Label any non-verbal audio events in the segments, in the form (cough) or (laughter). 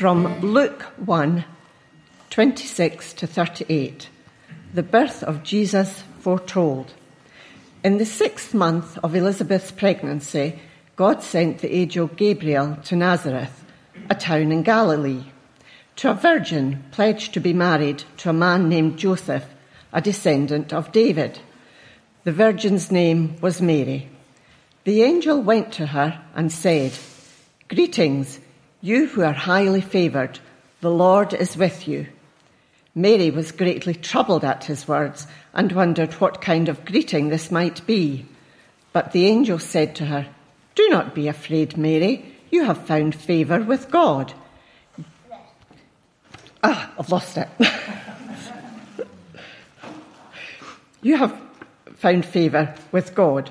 from Luke 1 26 to 38. The birth of Jesus foretold. In the sixth month of Elizabeth's pregnancy, God sent the angel Gabriel to Nazareth, a town in Galilee, to a virgin pledged to be married to a man named Joseph, a descendant of David. The virgin's name was Mary. The angel went to her and said, Greetings, you who are highly favored, the Lord is with you. Mary was greatly troubled at his words and wondered what kind of greeting this might be. But the angel said to her, Do not be afraid, Mary. You have found favour with God. Ah, I've lost it. (laughs) you have found favour with God.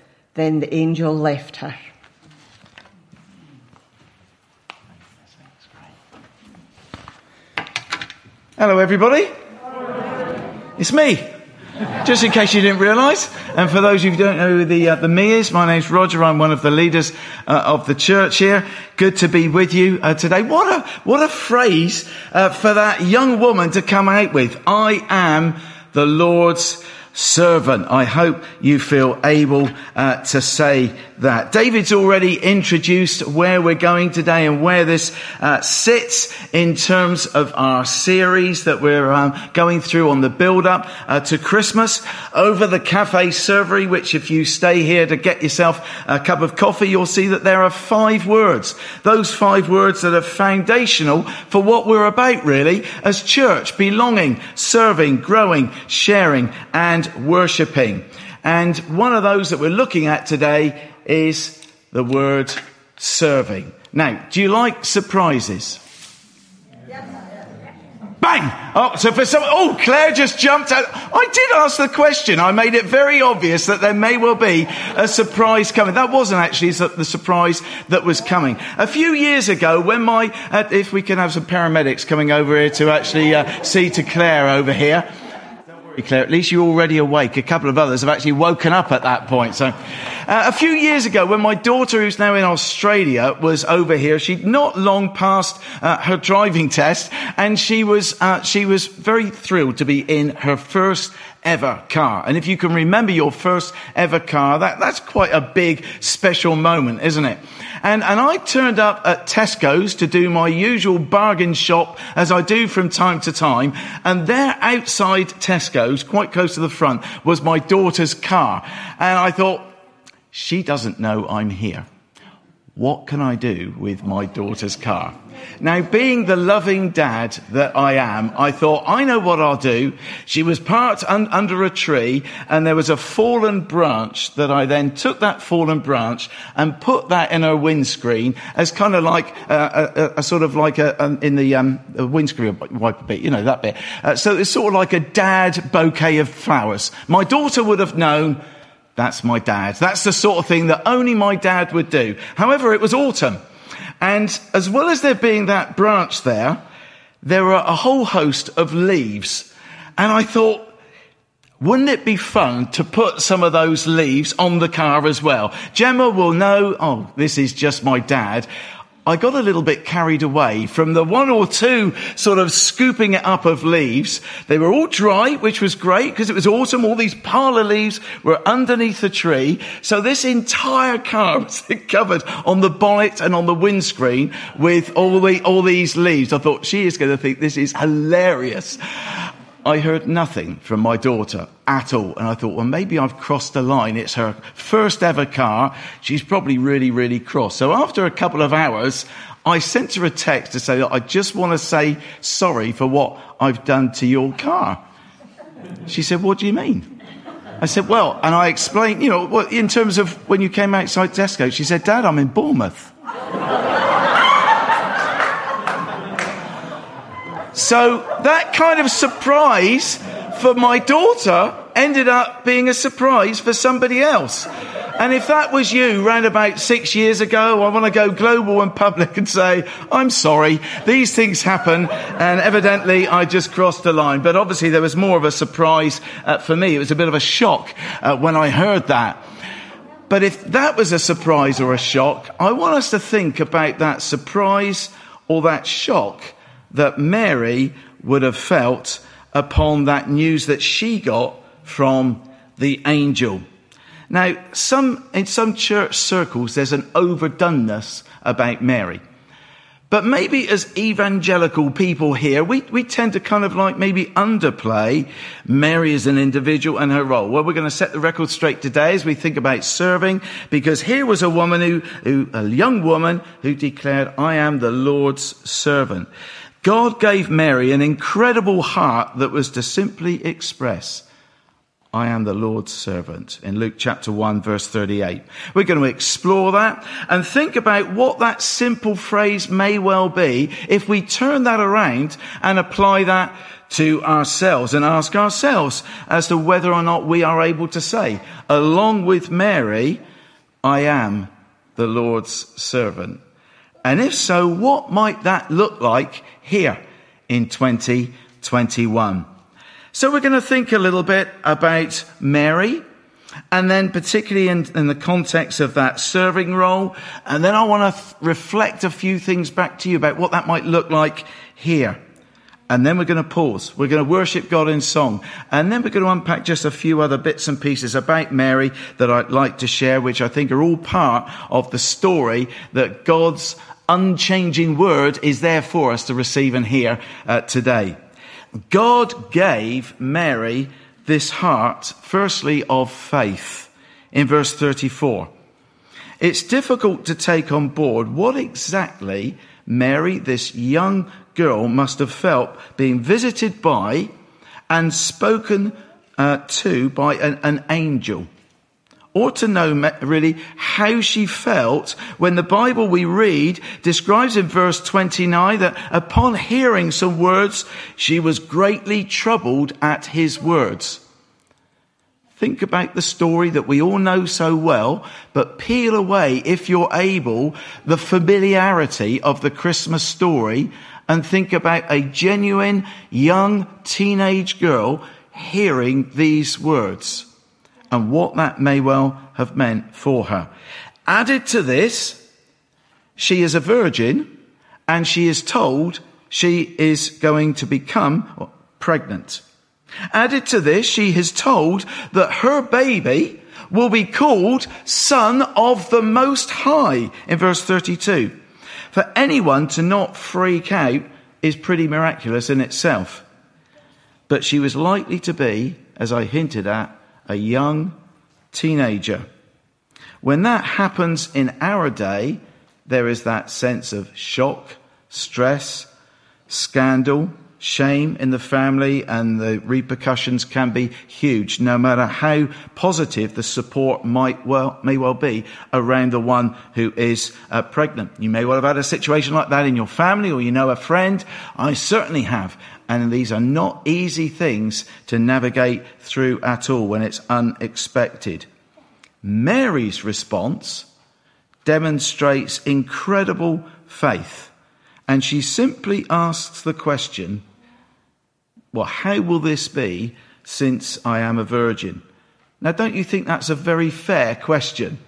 Then the angel left her. Hello, everybody. It's me. Just in case you didn't realise, and for those who don't know who the uh, the me is, my name's Roger. I'm one of the leaders uh, of the church here. Good to be with you uh, today. What a what a phrase uh, for that young woman to come out with. I am the Lord's servant. I hope you feel able uh, to say that. David's already introduced where we're going today and where this uh, sits in terms of our series that we're um, going through on the build up uh, to Christmas over the cafe servery, which if you stay here to get yourself a cup of coffee, you'll see that there are five words. Those five words that are foundational for what we're about really as church, belonging, serving, growing, sharing and worshipping. And one of those that we're looking at today is the word serving. Now, do you like surprises? Bang! Oh, so for some, oh, Claire just jumped out. I did ask the question. I made it very obvious that there may well be a surprise coming. That wasn't actually the surprise that was coming. A few years ago, when my, uh, if we can have some paramedics coming over here to actually uh, see to Claire over here. Claire, at least you're already awake. A couple of others have actually woken up at that point. So, uh, a few years ago, when my daughter, who's now in Australia, was over here, she'd not long passed uh, her driving test, and she was uh, she was very thrilled to be in her first ever car. And if you can remember your first ever car, that, that's quite a big special moment, isn't it? And, and I turned up at Tesco's to do my usual bargain shop as I do from time to time. And there outside Tesco's, quite close to the front, was my daughter's car. And I thought, she doesn't know I'm here. What can I do with my daughter's car? Now, being the loving dad that I am, I thought, I know what I'll do. She was parked un- under a tree and there was a fallen branch that I then took that fallen branch and put that in her windscreen as kind of like uh, a, a, a, sort of like a, in the um, windscreen wiper bit, you know, that bit. Uh, so it's sort of like a dad bouquet of flowers. My daughter would have known that's my dad. That's the sort of thing that only my dad would do. However, it was autumn. And as well as there being that branch there, there are a whole host of leaves. And I thought, wouldn't it be fun to put some of those leaves on the car as well? Gemma will know, oh, this is just my dad. I got a little bit carried away from the one or two sort of scooping it up of leaves. They were all dry, which was great because it was autumn. All these parlor leaves were underneath the tree. So this entire car (laughs) was covered on the bonnet and on the windscreen with all the, all these leaves. I thought she is going to think this is hilarious. I heard nothing from my daughter at all. And I thought, well, maybe I've crossed the line. It's her first ever car. She's probably really, really cross. So after a couple of hours, I sent her a text to say that I just want to say sorry for what I've done to your car. She said, what do you mean? I said, well, and I explained, you know, in terms of when you came outside Tesco, she said, Dad, I'm in Bournemouth. So that kind of surprise for my daughter ended up being a surprise for somebody else. And if that was you round about six years ago, I want to go global and public and say, I'm sorry, these things happen, and evidently I just crossed the line. But obviously there was more of a surprise uh, for me. It was a bit of a shock uh, when I heard that. But if that was a surprise or a shock, I want us to think about that surprise or that shock that Mary would have felt upon that news that she got from the angel. Now, some, in some church circles, there's an overdoneness about Mary. But maybe as evangelical people here, we, we tend to kind of like maybe underplay Mary as an individual and her role. Well, we're going to set the record straight today as we think about serving, because here was a woman who, who a young woman who declared, I am the Lord's servant. God gave Mary an incredible heart that was to simply express, I am the Lord's servant in Luke chapter 1 verse 38. We're going to explore that and think about what that simple phrase may well be if we turn that around and apply that to ourselves and ask ourselves as to whether or not we are able to say, along with Mary, I am the Lord's servant. And if so, what might that look like here in 2021? So we're going to think a little bit about Mary and then particularly in, in, the context of that serving role. And then I want to th- reflect a few things back to you about what that might look like here. And then we're going to pause. We're going to worship God in song. And then we're going to unpack just a few other bits and pieces about Mary that I'd like to share, which I think are all part of the story that God's unchanging word is there for us to receive and hear uh, today. God gave Mary this heart, firstly, of faith in verse 34. It's difficult to take on board what exactly Mary, this young girl, must have felt being visited by and spoken uh, to by an, an angel or to know really how she felt when the Bible we read describes in verse 29 that upon hearing some words, she was greatly troubled at his words. Think about the story that we all know so well, but peel away, if you're able, the familiarity of the Christmas story and think about a genuine young teenage girl hearing these words and what that may well have meant for her. Added to this, she is a virgin and she is told she is going to become pregnant. Added to this, she is told that her baby will be called Son of the Most High in verse 32. For anyone to not freak out is pretty miraculous in itself. But she was likely to be, as I hinted at, a young teenager. When that happens in our day, there is that sense of shock, stress, scandal, shame in the family, and the repercussions can be huge, no matter how positive the support might well, may well be around the one who is uh, pregnant. You may well have had a situation like that in your family, or you know a friend. I certainly have. And these are not easy things to navigate through at all when it's unexpected. Mary's response demonstrates incredible faith. And she simply asks the question, well, how will this be since I am a virgin? Now, don't you think that's a very fair question?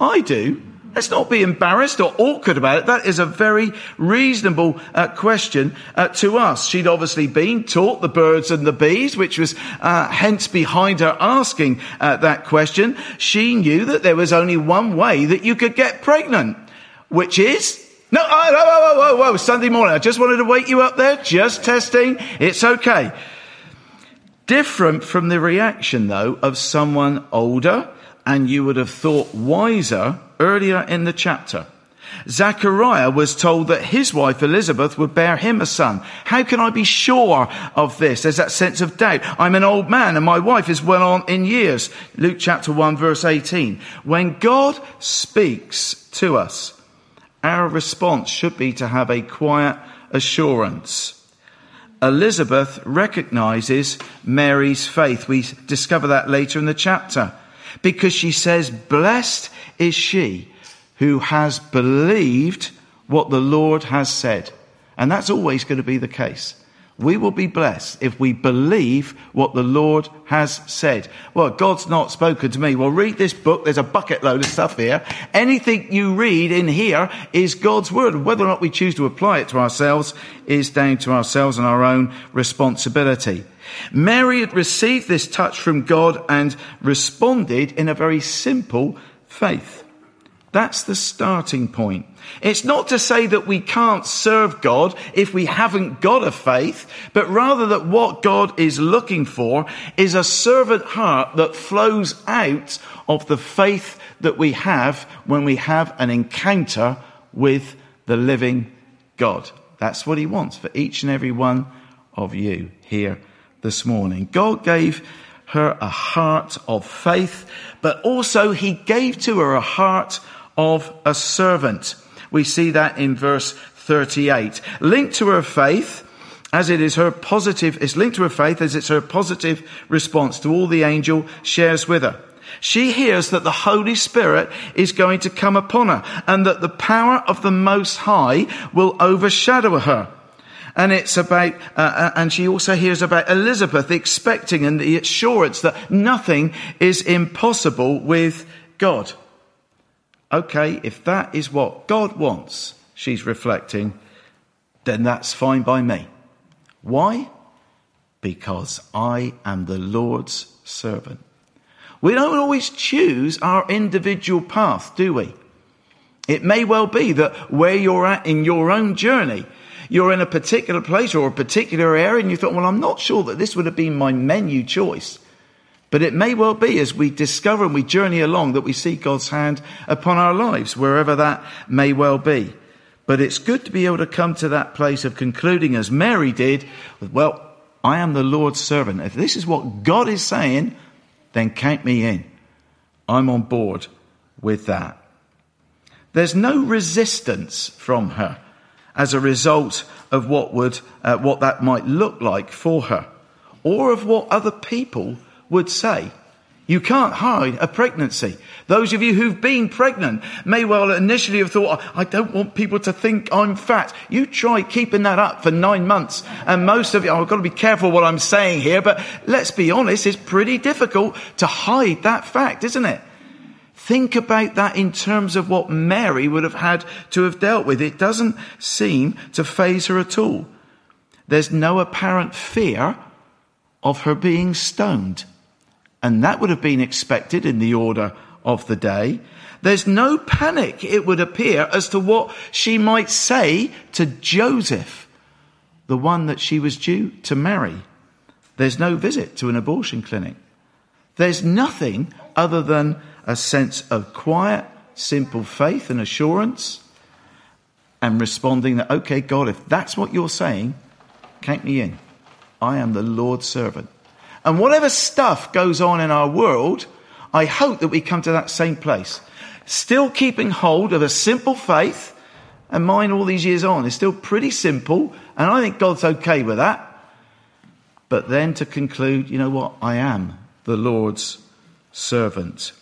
I do. Let's not be embarrassed or awkward about it. That is a very reasonable uh, question uh, to us. She'd obviously been taught the birds and the bees, which was uh, hence behind her asking uh, that question. She knew that there was only one way that you could get pregnant, which is no, oh, whoa, whoa, whoa, whoa, Sunday morning. I just wanted to wake you up there. Just testing. It's okay. Different from the reaction, though, of someone older and you would have thought wiser earlier in the chapter. Zachariah was told that his wife Elizabeth would bear him a son. How can I be sure of this? There's that sense of doubt. I'm an old man and my wife is well on in years. Luke chapter 1 verse 18. When God speaks to us, our response should be to have a quiet assurance. Elizabeth recognizes Mary's faith. We discover that later in the chapter because she says, blessed is she who has believed what the Lord has said. And that's always going to be the case. We will be blessed if we believe what the Lord has said. Well, God's not spoken to me. Well, read this book. There's a bucket load of stuff here. Anything you read in here is God's word. Whether or not we choose to apply it to ourselves is down to ourselves and our own responsibility. Mary had received this touch from God and responded in a very simple faith. That's the starting point. It's not to say that we can't serve God if we haven't got a faith, but rather that what God is looking for is a servant heart that flows out of the faith that we have when we have an encounter with the living God. That's what he wants for each and every one of you here this morning. God gave her a heart of faith, but also he gave to her a heart of a servant. We see that in verse 38. Linked to her faith, as it is her positive, it's linked to her faith as it's her positive response to all the angel shares with her. She hears that the Holy Spirit is going to come upon her and that the power of the Most High will overshadow her. And it's about, uh, uh, and she also hears about Elizabeth expecting and the assurance that nothing is impossible with God. Okay, if that is what God wants, she's reflecting, then that's fine by me. Why? Because I am the Lord's servant. We don't always choose our individual path, do we? It may well be that where you're at in your own journey, you're in a particular place or a particular area and you thought, well, I'm not sure that this would have been my menu choice. But it may well be as we discover and we journey along that we see God's hand upon our lives, wherever that may well be. But it's good to be able to come to that place of concluding as Mary did, well, I am the Lord's servant. If this is what God is saying, then count me in. I'm on board with that. There's no resistance from her as a result of what would, uh, what that might look like for her or of what other people would say. You can't hide a pregnancy. Those of you who've been pregnant may well initially have thought, I don't want people to think I'm fat. You try keeping that up for nine months. And most of you, I've got to be careful what I'm saying here, but let's be honest, it's pretty difficult to hide that fact, isn't it? Think about that in terms of what Mary would have had to have dealt with. It doesn't seem to faze her at all. There's no apparent fear of her being stoned. And that would have been expected in the order of the day. There's no panic, it would appear, as to what she might say to Joseph, the one that she was due to marry. There's no visit to an abortion clinic. There's nothing other than a sense of quiet, simple faith and assurance and responding that, okay, God, if that's what you're saying, count me in. I am the Lord's servant. And whatever stuff goes on in our world, I hope that we come to that same place. Still keeping hold of a simple faith, and mine all these years on is still pretty simple, and I think God's okay with that. But then to conclude, you know what? I am the Lord's servant.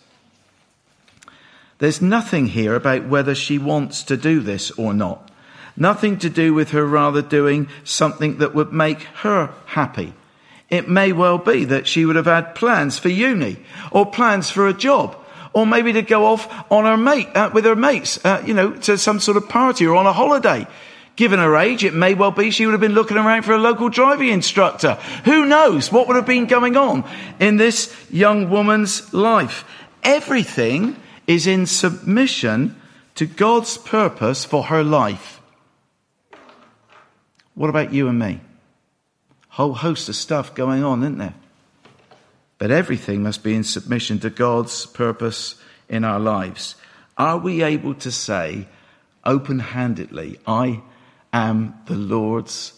There's nothing here about whether she wants to do this or not. Nothing to do with her rather doing something that would make her happy. It may well be that she would have had plans for uni, or plans for a job, Or maybe to go off on her mate, uh, with her mates, uh, you know, to some sort of party or on a holiday. Given her age, it may well be she would have been looking around for a local driving instructor. Who knows what would have been going on in this young woman's life? Everything is in submission to God's purpose for her life. What about you and me? Whole host of stuff going on, isn't there? But everything must be in submission to God's purpose in our lives. Are we able to say open handedly, I am the Lord's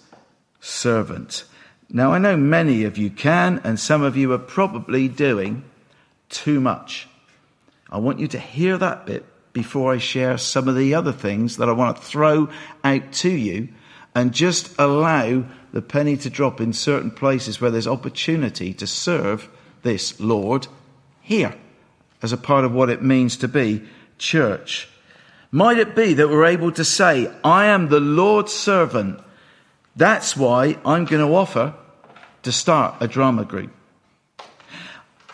servant? Now, I know many of you can, and some of you are probably doing too much. I want you to hear that bit before I share some of the other things that I want to throw out to you and just allow the penny to drop in certain places where there's opportunity to serve this Lord here as a part of what it means to be church. Might it be that we're able to say, I am the Lord's servant. That's why I'm going to offer to start a drama group.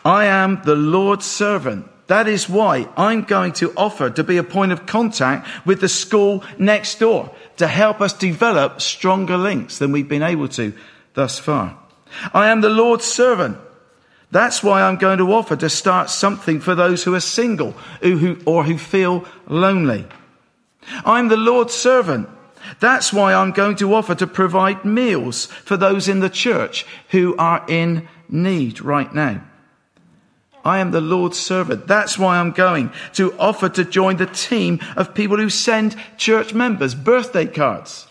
I am the Lord's servant. That is why I'm going to offer to be a point of contact with the school next door to help us develop stronger links than we've been able to thus far. I am the Lord's servant. That's why I'm going to offer to start something for those who are single or who feel lonely. I'm the Lord's servant. That's why I'm going to offer to provide meals for those in the church who are in need right now. I am the Lord's servant. That's why I'm going to offer to join the team of people who send church members birthday cards.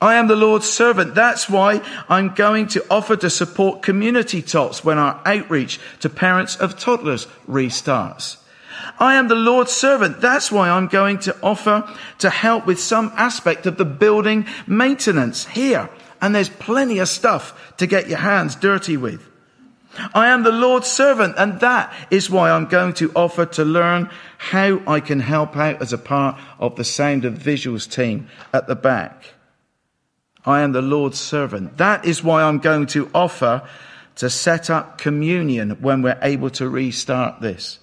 I am the Lord's servant. That's why I'm going to offer to support community tots when our outreach to parents of toddlers restarts. I am the Lord's servant. That's why I'm going to offer to help with some aspect of the building maintenance here. And there's plenty of stuff to get your hands dirty with. I am the Lord's servant, and that is why I'm going to offer to learn how I can help out as a part of the Sound of Visuals team at the back. I am the Lord's servant. That is why I'm going to offer to set up communion when we're able to restart this.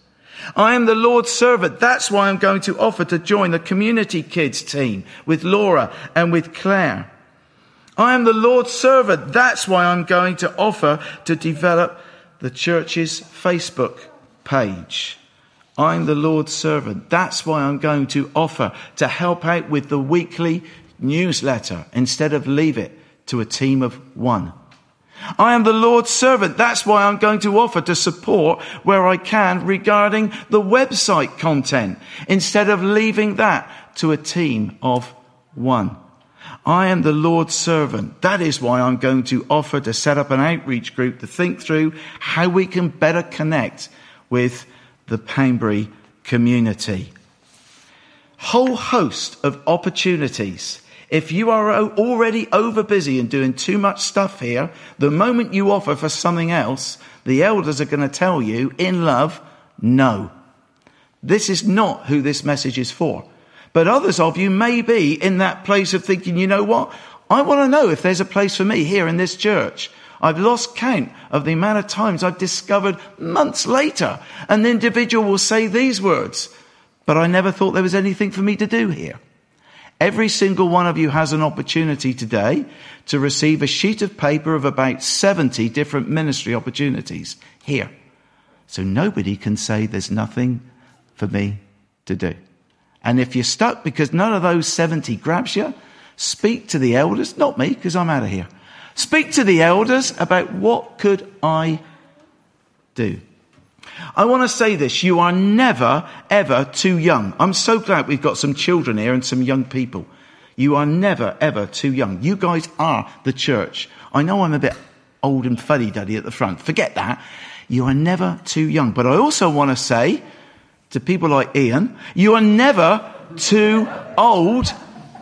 I am the Lord's servant. That's why I'm going to offer to join the community kids team with Laura and with Claire. I am the Lord's servant. That's why I'm going to offer to develop the church's Facebook page. I'm the Lord's servant. That's why I'm going to offer to help out with the weekly newsletter instead of leave it to a team of one. I am the Lord's servant. That's why I'm going to offer to support where I can regarding the website content instead of leaving that to a team of one. I am the Lord's servant. That is why I'm going to offer to set up an outreach group to think through how we can better connect with the Poundbury community. Whole host of opportunities if you are already over busy and doing too much stuff here, the moment you offer for something else, the elders are going to tell you in love, no. This is not who this message is for. But others of you may be in that place of thinking, you know what? I want to know if there's a place for me here in this church. I've lost count of the amount of times I've discovered months later an individual will say these words, but I never thought there was anything for me to do here. Every single one of you has an opportunity today to receive a sheet of paper of about 70 different ministry opportunities here. So nobody can say there's nothing for me to do. And if you're stuck because none of those 70 grabs you, speak to the elders, not me, because I'm out of here. Speak to the elders about what could I do. I want to say this. You are never, ever too young. I'm so glad we've got some children here and some young people. You are never, ever too young. You guys are the church. I know I'm a bit old and fuddy duddy at the front. Forget that. You are never too young. But I also want to say to people like Ian, you are never too old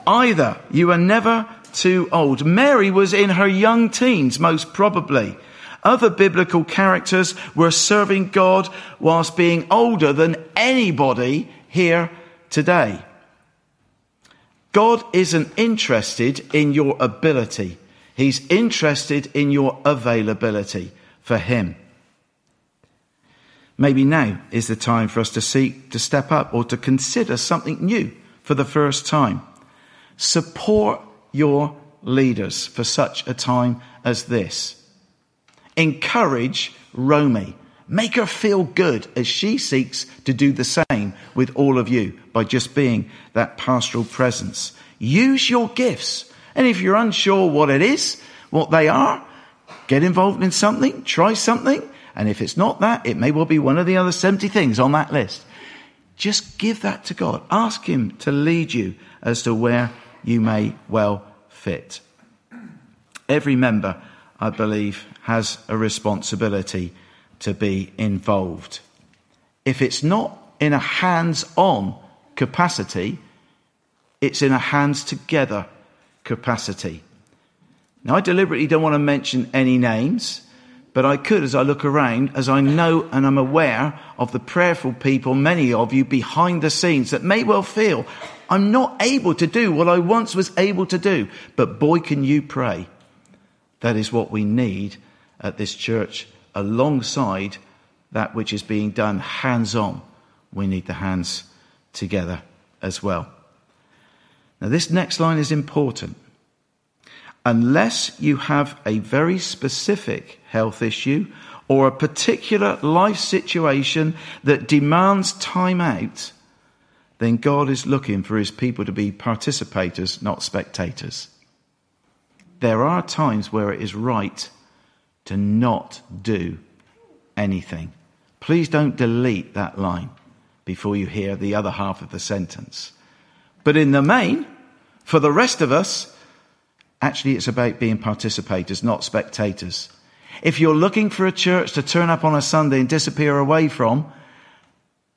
either. You are never too old. Mary was in her young teens, most probably. Other biblical characters were serving God whilst being older than anybody here today. God isn't interested in your ability. He's interested in your availability for Him. Maybe now is the time for us to seek to step up or to consider something new for the first time. Support your leaders for such a time as this. Encourage Romy. Make her feel good as she seeks to do the same with all of you by just being that pastoral presence. Use your gifts. And if you're unsure what it is, what they are, get involved in something, try something. And if it's not that, it may well be one of the other 70 things on that list. Just give that to God. Ask Him to lead you as to where you may well fit. Every member, I believe, has a responsibility to be involved. If it's not in a hands on capacity, it's in a hands together capacity. Now, I deliberately don't want to mention any names, but I could as I look around, as I know and I'm aware of the prayerful people, many of you behind the scenes that may well feel, I'm not able to do what I once was able to do, but boy, can you pray. That is what we need at this church alongside that which is being done hands on. We need the hands together as well. Now, this next line is important. Unless you have a very specific health issue or a particular life situation that demands time out, then God is looking for his people to be participators, not spectators. There are times where it is right to not do anything. Please don't delete that line before you hear the other half of the sentence. But in the main, for the rest of us, actually it's about being participators, not spectators. If you're looking for a church to turn up on a Sunday and disappear away from,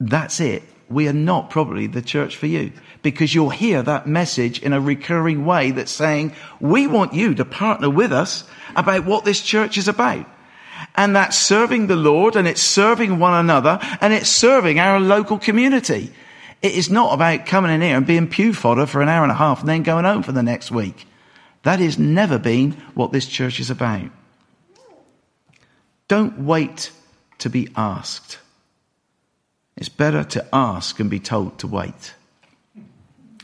that's it. We are not probably the church for you because you'll hear that message in a recurring way that's saying, we want you to partner with us about what this church is about. And that's serving the Lord and it's serving one another and it's serving our local community. It is not about coming in here and being pew fodder for an hour and a half and then going home for the next week. That has never been what this church is about. Don't wait to be asked. It's better to ask and be told to wait.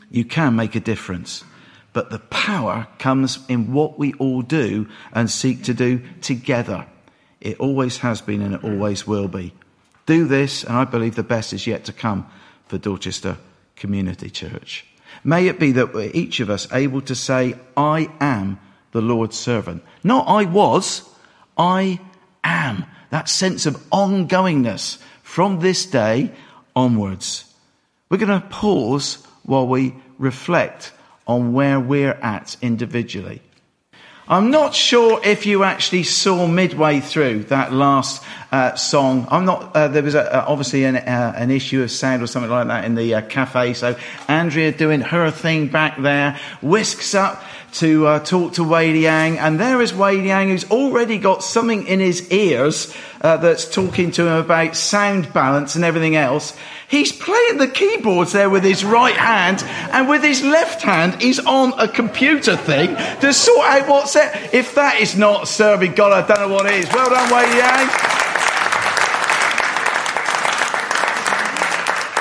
You can make a difference, but the power comes in what we all do and seek to do together. It always has been and it always will be. Do this, and I believe the best is yet to come for Dorchester Community Church. May it be that we're each of us able to say, I am the Lord's servant. Not I was, I am. That sense of ongoingness from this day onwards. We're going to pause while we reflect on where we're at individually. I'm not sure if you actually saw midway through that last uh, song. I'm not. Uh, there was a, uh, obviously an, uh, an, issue of sound or something like that in the uh, cafe. So Andrea doing her thing back there, whisks up to uh, talk to Wei Liang, and there is Wei Liang who's already got something in his ears that's talking to him about sound balance and everything else. He's playing the keyboards there with his right hand, and with his left hand, he's on a computer thing to sort out what's it. If that is not serving God, I don't know what is. Well done, Wei Yang.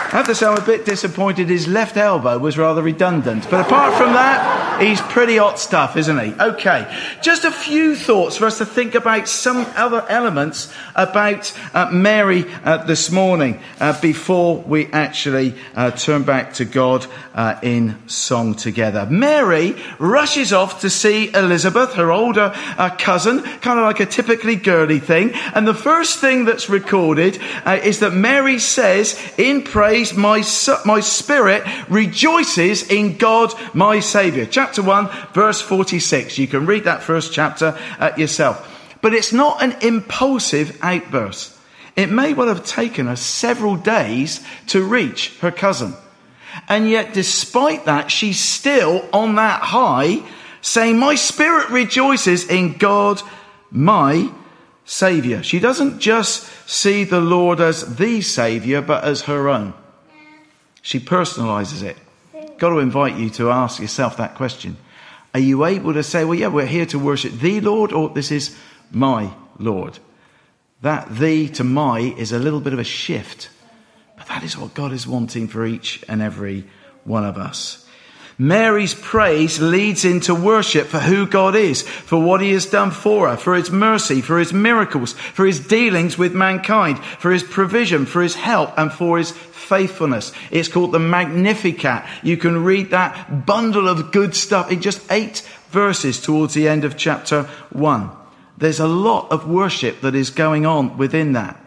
I have to say, I'm a bit disappointed his left elbow was rather redundant. But apart from that, he's pretty hot stuff, isn't he? Okay. Just a few thoughts for us to think about some other elements about uh, Mary uh, this morning uh, before we actually uh, turn back to God uh, in song together. Mary rushes off to see Elizabeth, her older uh, cousin, kind of like a typically girly thing. And the first thing that's recorded is that Mary says in praise my, my spirit rejoices in God, my Savior. Chapter 1, verse 46. You can read that first chapter uh, yourself. But it's not an impulsive outburst. It may well have taken her several days to reach her cousin. And yet, despite that, she's still on that high, saying, My spirit rejoices in God, my Savior. She doesn't just see the Lord as the Savior, but as her own. She personalizes it. Got to invite you to ask yourself that question. Are you able to say, well, yeah, we're here to worship the Lord, or this is my Lord? That thee to my is a little bit of a shift. But that is what God is wanting for each and every one of us. Mary's praise leads into worship for who God is, for what he has done for her, for his mercy, for his miracles, for his dealings with mankind, for his provision, for his help, and for his faithfulness. It's called the Magnificat. You can read that bundle of good stuff in just eight verses towards the end of chapter one. There's a lot of worship that is going on within that.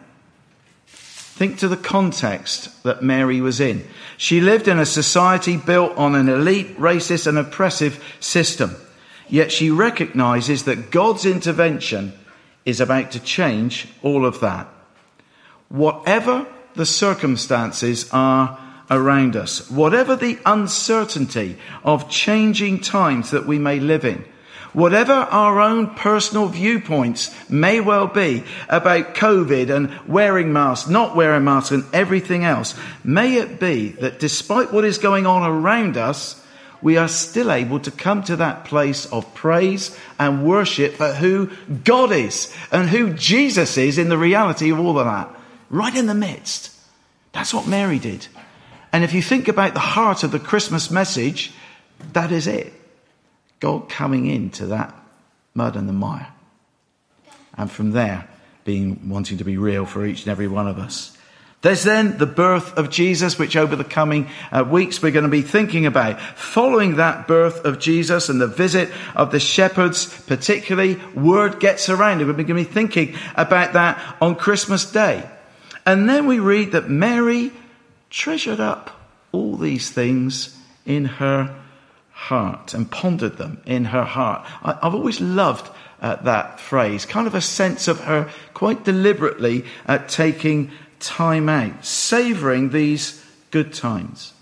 Think to the context that Mary was in. She lived in a society built on an elite, racist, and oppressive system. Yet she recognizes that God's intervention is about to change all of that. Whatever the circumstances are around us, whatever the uncertainty of changing times that we may live in, Whatever our own personal viewpoints may well be about COVID and wearing masks, not wearing masks and everything else, may it be that despite what is going on around us, we are still able to come to that place of praise and worship for who God is and who Jesus is in the reality of all of that. Right in the midst. That's what Mary did. And if you think about the heart of the Christmas message, that is it. God coming into that mud and the mire. And from there, being wanting to be real for each and every one of us. There's then the birth of Jesus, which over the coming uh, weeks we're going to be thinking about. Following that birth of Jesus and the visit of the shepherds, particularly, word gets around. We're going to be thinking about that on Christmas Day. And then we read that Mary treasured up all these things in her heart and pondered them in her heart. I, have always loved uh, that phrase, kind of a sense of her quite deliberately uh, taking time out, savoring these good times.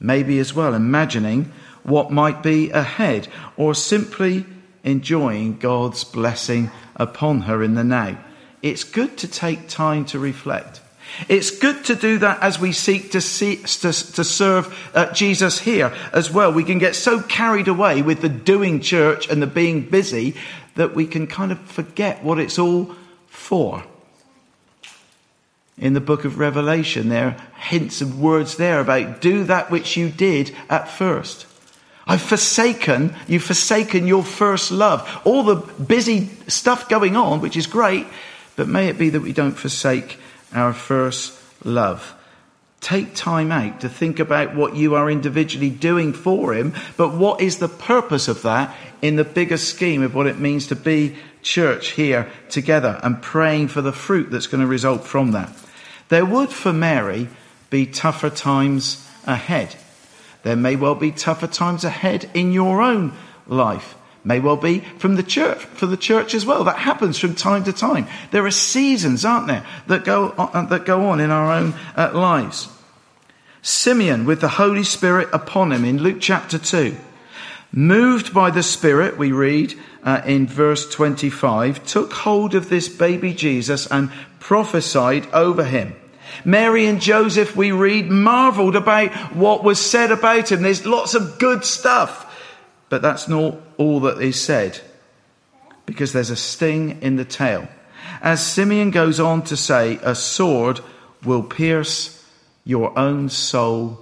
Maybe as well imagining what might be ahead or simply enjoying God's blessing upon her in the now. It's good to take time to reflect. It's good to do that as we seek to, see, to, to serve uh, Jesus here as well. We can get so carried away with the doing church and the being busy that we can kind of forget what it's all for. In the book of Revelation, there are hints and words there about do that which you did at first. I've forsaken, you've forsaken your first love. All the busy stuff going on, which is great, but may it be that we don't forsake our first love. Take time out to think about what you are individually doing for Him, but what is the purpose of that in the bigger scheme of what it means to be church here together and praying for the fruit that's going to result from that. There would, for Mary, be tougher times ahead. There may well be tougher times ahead in your own life may well be from the church, for the church as well. That happens from time to time. There are seasons, aren't there, that go on, uh, that go on in our own uh, lives. Simeon with the Holy Spirit upon him in Luke chapter 2. Moved by the Spirit, we read uh, in verse 25, took hold of this baby Jesus and prophesied over him. Mary and Joseph, we read, marveled about what was said about him. There's lots of good stuff. But that's not all that is said, because there's a sting in the tail. As Simeon goes on to say, a sword will pierce your own soul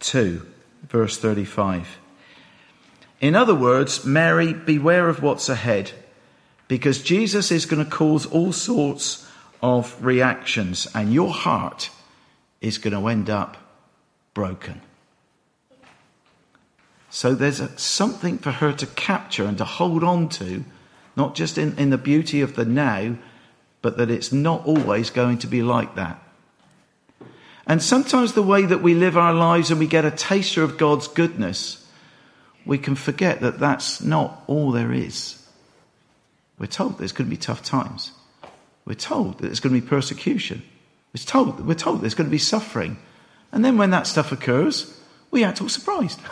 too. Verse 35. In other words, Mary, beware of what's ahead, because Jesus is going to cause all sorts of reactions, and your heart is going to end up broken. So there's a, something for her to capture and to hold on to, not just in, in the beauty of the now, but that it's not always going to be like that. And sometimes the way that we live our lives and we get a taster of God's goodness, we can forget that that's not all there is. We're told there's going to be tough times. We're told that there's going to be persecution. We're told, we're told there's going to be suffering. And then when that stuff occurs, we act all surprised. (laughs)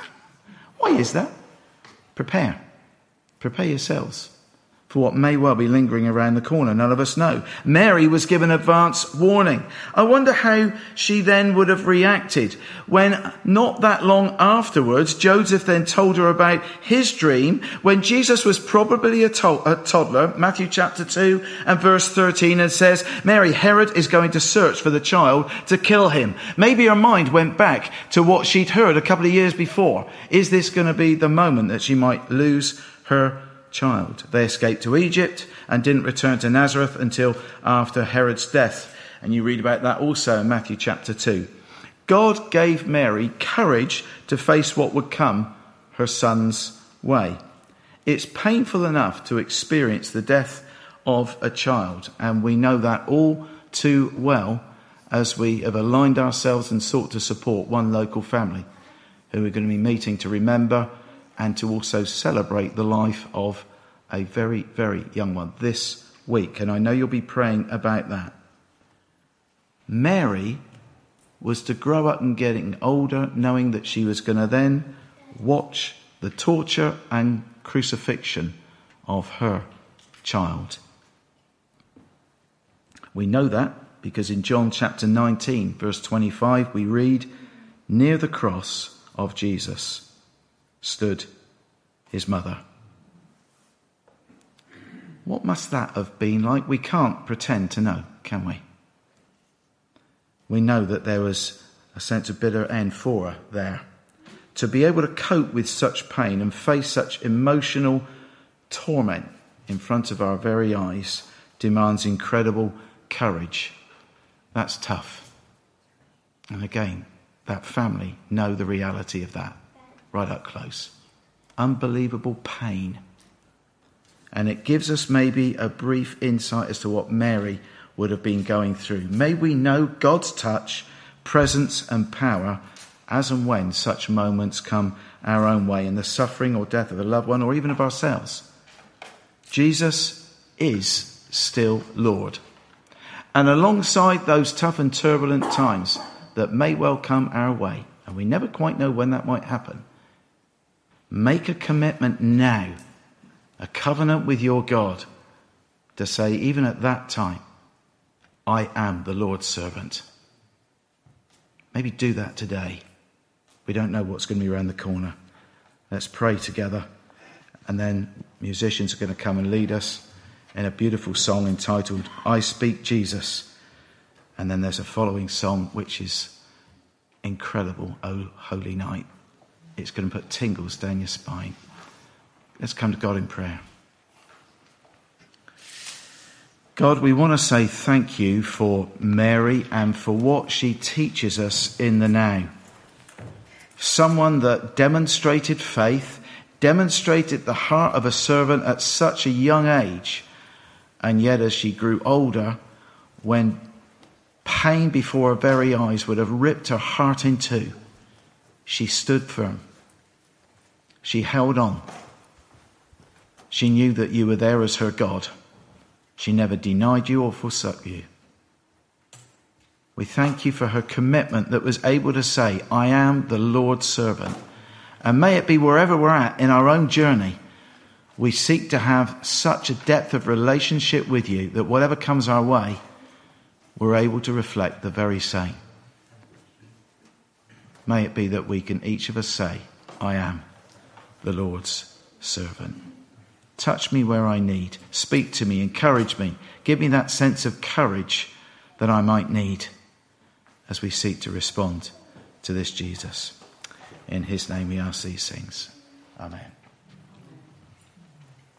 Why is that? Prepare. Prepare yourselves. For what may well be lingering around the corner. None of us know. Mary was given advance warning. I wonder how she then would have reacted when not that long afterwards, Joseph then told her about his dream when Jesus was probably a, to- a toddler, Matthew chapter 2 and verse 13, and says, Mary, Herod is going to search for the child to kill him. Maybe her mind went back to what she'd heard a couple of years before. Is this going to be the moment that she might lose her child. They escaped to Egypt and didn't return to Nazareth until after Herod's death. And you read about that also in Matthew chapter 2. God gave Mary courage to face what would come her son's way. It's painful enough to experience the death of a child, and we know that all too well as we have aligned ourselves and sought to support one local family who we're going to be meeting to remember and to also celebrate the life of a very, very young one this week. And I know you'll be praying about that. Mary was to grow up and getting older, knowing that she was going to then watch the torture and crucifixion of her child. We know that because in John chapter 19, verse 25, we read, Near the cross of Jesus stood his mother. What must that have been like? We can't pretend to know, can we? We know that there was a sense of bitter end for her there. To be able to cope with such pain and face such emotional torment in front of our very eyes demands incredible courage. That's tough. And again, that family know the reality of that right up close. Unbelievable pain. And it gives us maybe a brief insight as to what Mary would have been going through. May we know God's touch, presence, and power as and when such moments come our own way in the suffering or death of a loved one or even of ourselves. Jesus is still Lord. And alongside those tough and turbulent times that may well come our way, and we never quite know when that might happen, Make a commitment now, a covenant with your God, to say, even at that time, I am the Lord's servant. Maybe do that today. We don't know what's going to be around the corner. Let's pray together. And then musicians are going to come and lead us in a beautiful song entitled, I Speak Jesus. And then there's a following song which is incredible, O Holy Night it's going to put tingles down your spine. Let's come to God in prayer. God, we want to say thank you for Mary and for what she teaches us in the now. Someone that demonstrated faith, demonstrated the heart of a servant at such a young age, and yet as she grew older, when pain before her very eyes would have ripped her heart in two, she stood firm. She held on. She knew that you were there as her God. She never denied you or forsook you. We thank you for her commitment that was able to say, I am the Lord's servant. And may it be wherever we're at in our own journey, we seek to have such a depth of relationship with you that whatever comes our way, we're able to reflect the very same. May it be that we can each of us say, I am the Lord's servant. Touch me where I need. Speak to me. Encourage me. Give me that sense of courage that I might need as we seek to respond to this Jesus. In his name we ask these things. Amen.